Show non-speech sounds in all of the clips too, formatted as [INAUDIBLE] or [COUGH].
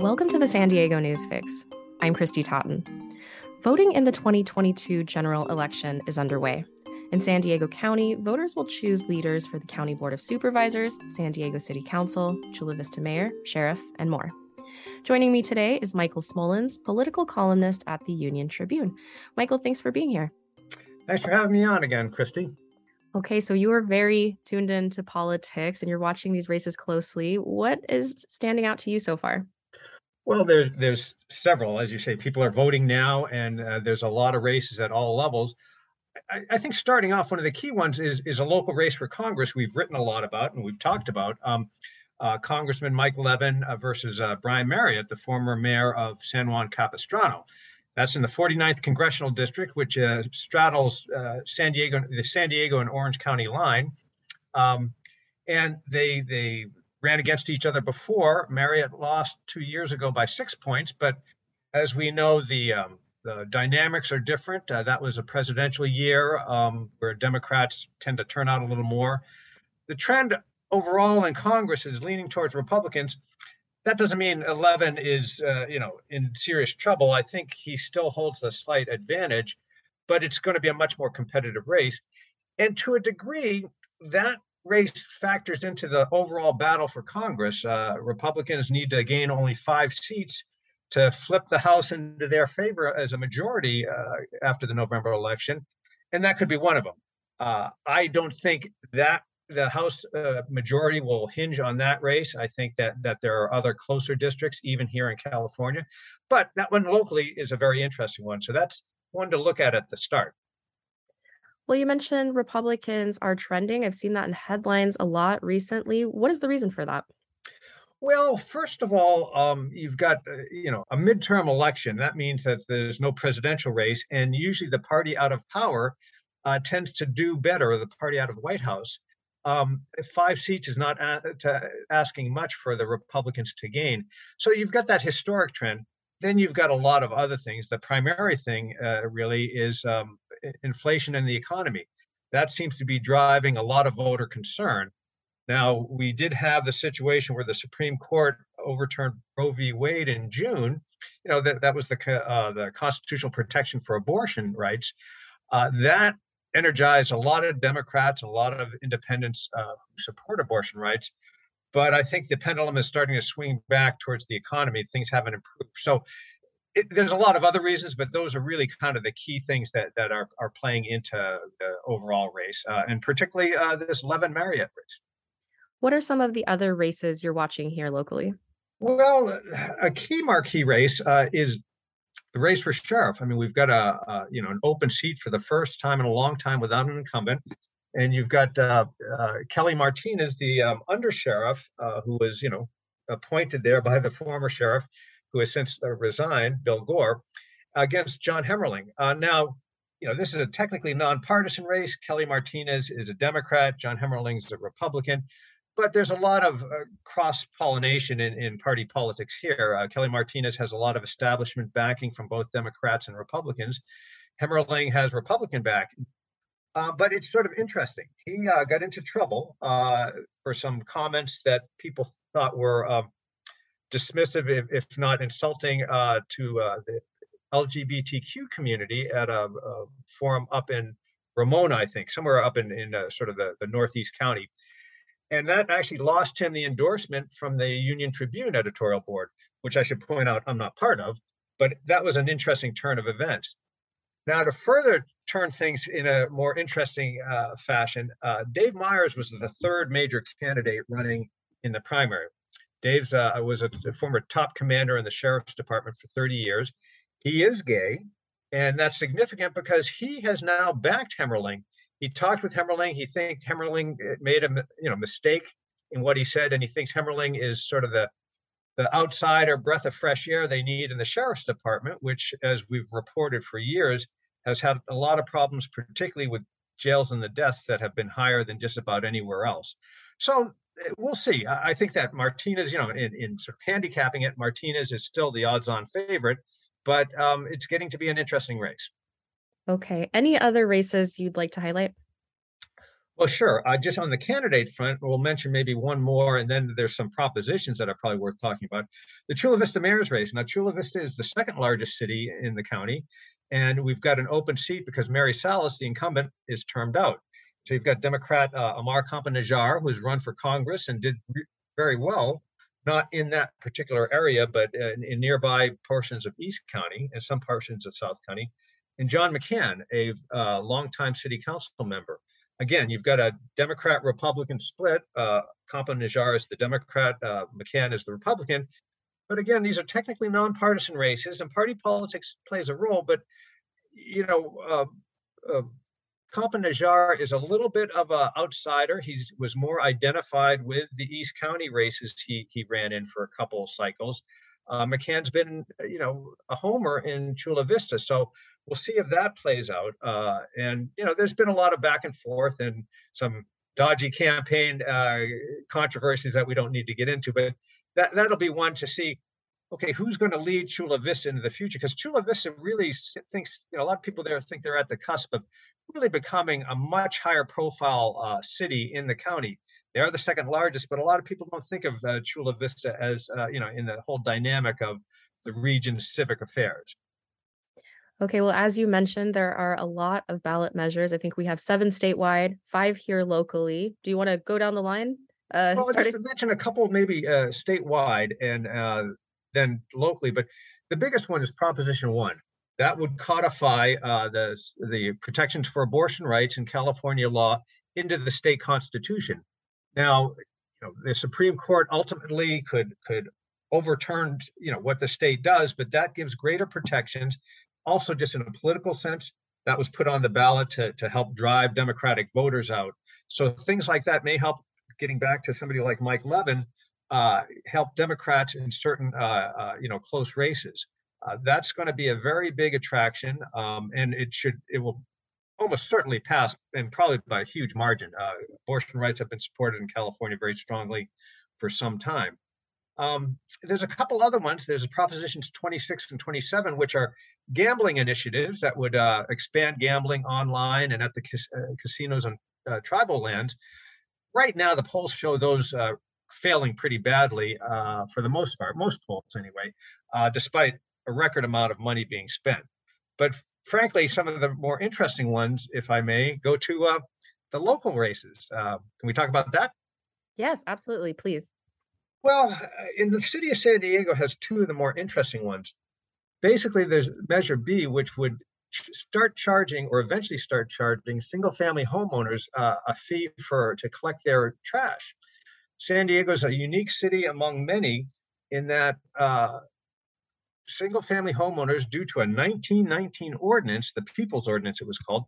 Welcome to the San Diego News Fix. I'm Christy Totten. Voting in the 2022 general election is underway. In San Diego County, voters will choose leaders for the County Board of Supervisors, San Diego City Council, Chula Vista Mayor, Sheriff, and more. Joining me today is Michael Smolens, political columnist at the Union Tribune. Michael, thanks for being here. Thanks for having me on again, Christy. Okay, so you are very tuned into politics and you're watching these races closely. What is standing out to you so far? Well, there's there's several, as you say. People are voting now, and uh, there's a lot of races at all levels. I, I, think starting off, one of the key ones is is a local race for Congress. We've written a lot about and we've talked about. Um, uh, Congressman Mike Levin uh, versus uh, Brian Maryott, the former mayor of San Juan Capistrano. That's in the 49th congressional district, which uh, straddles uh, San Diego, the San Diego and Orange County line. Um, and they they ran against each other before. Maryott lost two years ago by six points, but as we know, the um, the dynamics are different. Uh, that was a presidential year um, where Democrats tend to turn out a little more. The trend overall in Congress is leaning towards Republicans. That doesn't mean Levin is, uh, you know, in serious trouble. I think he still holds a slight advantage, but it's going to be a much more competitive race. And to a degree, that race factors into the overall battle for Congress. Uh, Republicans need to gain only five seats to flip the House into their favor as a majority uh, after the November election, and that could be one of them. Uh, I don't think that the House uh, majority will hinge on that race. I think that that there are other closer districts, even here in California, but that one locally is a very interesting one. So that's one to look at at the start. Well, you mentioned Republicans are trending. I've seen that in headlines a lot recently. What is the reason for that? Well, first of all, um, you've got uh, you know a midterm election. That means that there's no presidential race, and usually the party out of power uh, tends to do better. The party out of the White House, um, five seats is not a- asking much for the Republicans to gain. So you've got that historic trend. Then you've got a lot of other things. The primary thing uh, really is um, inflation in the economy. That seems to be driving a lot of voter concern. Now, we did have the situation where the Supreme Court overturned Roe v. Wade in June. You know that that was the uh, the constitutional protection for abortion rights. Uh, that energized a lot of Democrats, a lot of independents uh, who support abortion rights. But I think the pendulum is starting to swing back towards the economy. Things haven't improved. So it, there's a lot of other reasons, but those are really kind of the key things that that are are playing into the overall race, uh, and particularly uh, this Levin Maryott race. What are some of the other races you're watching here locally? Well, a key marquee race uh, is the race for sheriff. I mean, we've got a, a, you know an open seat for the first time in a long time without an incumbent, and you've got uh, uh, Kelly Martinez, the um, under sheriff, uh, who was you know appointed there by the former sheriff, who has since uh, resigned, Bill Gore, against John Hemmerling. Uh, now, you know, this is a technically nonpartisan race. Kelly Martinez is a Democrat, John Hemmerling is a Republican, but there's a lot of uh, cross pollination in, in party politics here. Uh, Kelly Martinez has a lot of establishment backing from both Democrats and Republicans. Hemmerling has Republican backing. Uh, but it's sort of interesting. He uh, got into trouble uh, for some comments that people thought were um, dismissive, if, if not insulting, uh, to uh, the LGBTQ community at a, a, forum up in Ramona, I think, somewhere up in, in uh, sort of the, the Northeast County. And that actually lost him the endorsement from the Union Tribune editorial board, which I should point out I'm not part of, but that was an interesting turn of events. Now, to further turn things in a more interesting uh, fashion, uh, Dave Myers was the third major candidate running in the primary. Dave's uh, was a, former top commander in the sheriff's department for 30 years. He is gay, and that's significant because he has now backed Hemmerling. He talked with Hemmerling. He thinks Hemmerling uh, made a you know mistake in what he said, and he thinks Hemmerling is sort of the the outsider breath of fresh air they need in the sheriff's department, which, as we've reported for years, has had a lot of problems, particularly with jails and the deaths that have been higher than just about anywhere else. So we'll see. I think that Martinez, you know, in, in sort of handicapping it, Martinez is still the odds-on favorite, but um, it's getting to be an interesting race. Okay. Any other races you'd like to highlight? Well, sure. Uh, just on the candidate front, we'll mention maybe one more, and then there's some propositions that are probably worth talking about. The Chula Vista mayor's race. Now, Chula Vista is the second largest city in the county, and we've got an open seat because Mary Salas, the incumbent, is termed out. So you've got Democrat uh, Ammar Campa who's run for Congress and did re- very well, not in that particular area, but in, in nearby portions of East County and some portions of South County. And John McCann, a uh, longtime city council member again, you've got a Democrat Republican split. Uh, Campa Najjar is the Democrat, uh, McCann is the Republican. But again, these are technically nonpartisan races, and party politics plays a role. But you know, uh, uh, Najjar is a little bit of an outsider. He was more identified with the East County races he he ran in for a couple of cycles. Uh, McCann's been, you know, a homer in Chula Vista, so we'll see if that plays out. Uh, and you know, there's been a lot of back and forth and some dodgy campaign uh, controversies that we don't need to get into, but that that'll be one to see. Okay, who's going to lead Chula Vista into the future? Because Chula Vista really thinks, you know, a lot of people there think they're at the cusp of really becoming a much higher profile uh, city in the county. They are the second largest, but a lot of people don't think of uh, Chula Vista as, uh, you know, in the whole dynamic of the region's civic affairs. Okay, well, as you mentioned, there are a lot of ballot measures. I think we have seven statewide, five here locally. Do you want to go down the line? Uh, well, starting- just to mention a couple maybe uh, statewide and uh, then locally, but the biggest one is Proposition One. That would codify uh, the the protections for abortion rights in California law into the state constitution. Now, you know, the Supreme Court ultimately could could overturn you know what the state does, but that gives greater protections also just in a political sense, that was put on the ballot to, to help drive Democratic voters out. So things like that may help getting back to somebody like Mike Levin, uh, help Democrats in certain, uh, uh, you know, close races. That's going to be a very big attraction, um, and it should, it will almost certainly pass, and probably by a huge margin. Abortion rights have been supported in California very strongly for some time. Um, there's a couple other ones. There's Propositions 26 and 27, which are gambling initiatives that would uh, expand gambling online and at the cas- uh, casinos on uh, tribal lands. Right now, the polls show those failing pretty badly uh, for the most part, most polls anyway, uh, despite a record amount of money being spent. But frankly, some of the more interesting ones, if I may, go to the local races. can we talk about that? Yes, absolutely. Please. Well, uh, in the city of San Diego has two of the more interesting ones. Basically, there's Measure B, which would start charging or eventually start charging single family homeowners uh, a fee for to collect their trash. San Diego is a unique city among many in that uh, single family homeowners, due to a 1919 ordinance, the People's Ordinance it was called,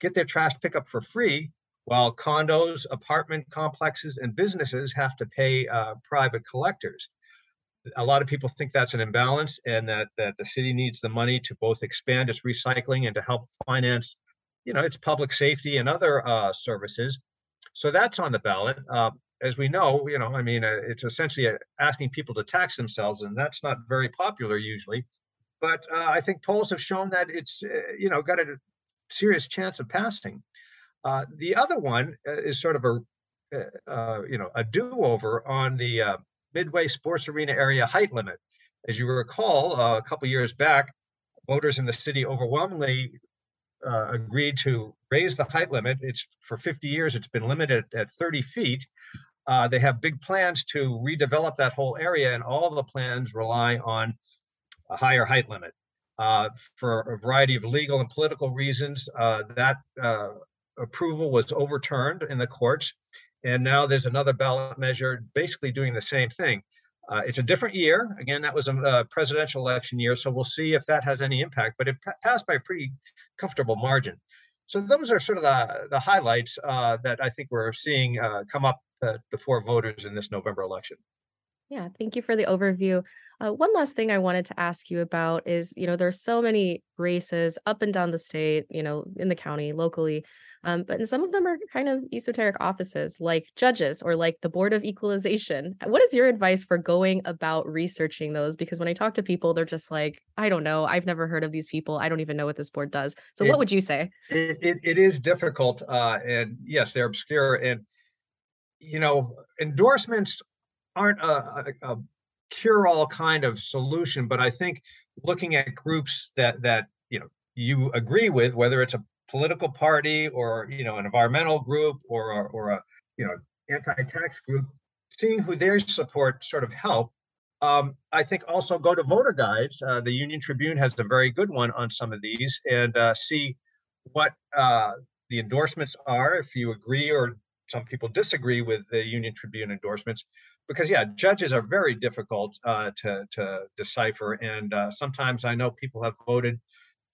get their trash pickup for free while condos, apartment complexes, and businesses have to pay uh, private collectors. A lot of people think that's an imbalance and that, that the city needs the money to both expand its recycling and to help finance, you know, its public safety and other uh, services. So that's on the ballot. Uh, as we know, you know, I mean, uh, it's essentially uh, asking people to tax themselves, and that's not very popular usually. But uh, I think polls have shown that it's, you know, got a serious chance of passing. Uh, the other one uh, is sort of a uh, uh, you know a do-over on the uh, Midway Sports Arena area height limit. As you recall, uh, a couple years back, voters in the city overwhelmingly agreed to raise the height limit. It's for 50 years. It's been limited at 30 feet. They have big plans to redevelop that whole area, and all the plans rely on a higher height limit. Uh, for a variety of legal and political reasons, uh, that uh, approval was overturned in the courts. And now there's another ballot measure basically doing the same thing. Uh, it's a different year. Again, that was a, presidential election year. So we'll see if that has any impact, but it passed by a pretty comfortable margin. So those are sort of the, the highlights uh, that I think we're seeing uh, come up uh, before voters in this November election. Yeah, thank you for the overview. Uh, one last thing I wanted to ask you about is, you know, there's so many races up and down the state, you know, in the county, locally Um, but some of them are kind of esoteric offices like judges or like the Board of Equalization. What is your advice for going about researching those? Because when I talk to people, they're just like, I don't know. I've never heard of these people. I don't even know what this board does. So, it, what would you say? It, it, it is difficult. Uh, and yes, they're obscure. And, you know, endorsements aren't a, a, a cure all kind of solution, but I think looking at groups that, that, you know, you agree with, whether it's a political party or you know an environmental group or or a you know anti-tax group, seeing who their support sort of help. Um, I think also go to voter guides. Uh, the Union Tribune has a very good one on some of these, and uh, see what uh, the endorsements are. If you agree or some people disagree with the Union Tribune endorsements, because yeah, judges are very difficult uh, to to decipher, and uh, sometimes I know people have voted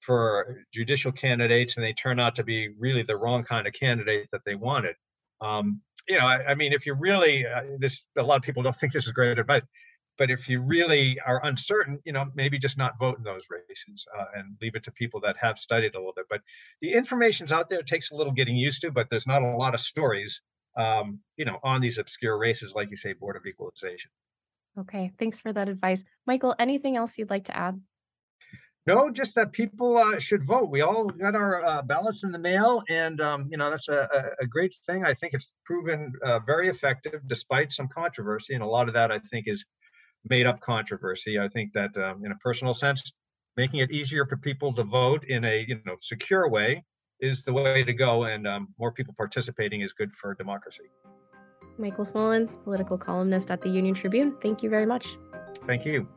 for judicial candidates and they turn out to be really the wrong kind of candidate that they wanted. Um, you know, I, I, mean, if you really, uh, this, a lot of people don't [LAUGHS] think this is great advice, but if you really are uncertain, you know, maybe just not vote in those races uh, and leave it to people that have studied a little bit. But the information's out there. It takes a little getting used to, but there's not a lot of stories, um, you know, on these obscure races, like you say, Board of Equalization. Okay, thanks for that advice. Michael, anything else you'd like to add? No, just that people uh, should vote. We all got our uh, ballots in the mail, and um, you know that's a, a, great thing. I think it's proven uh, very effective despite some controversy, and a lot of that I think is made up controversy. I think that, um, in a personal sense, making it easier for people to vote in a you know secure way is the way to go, and um, more people participating is good for democracy. Michael Smolens, political columnist at the Union Tribune. Thank you very much. Thank you.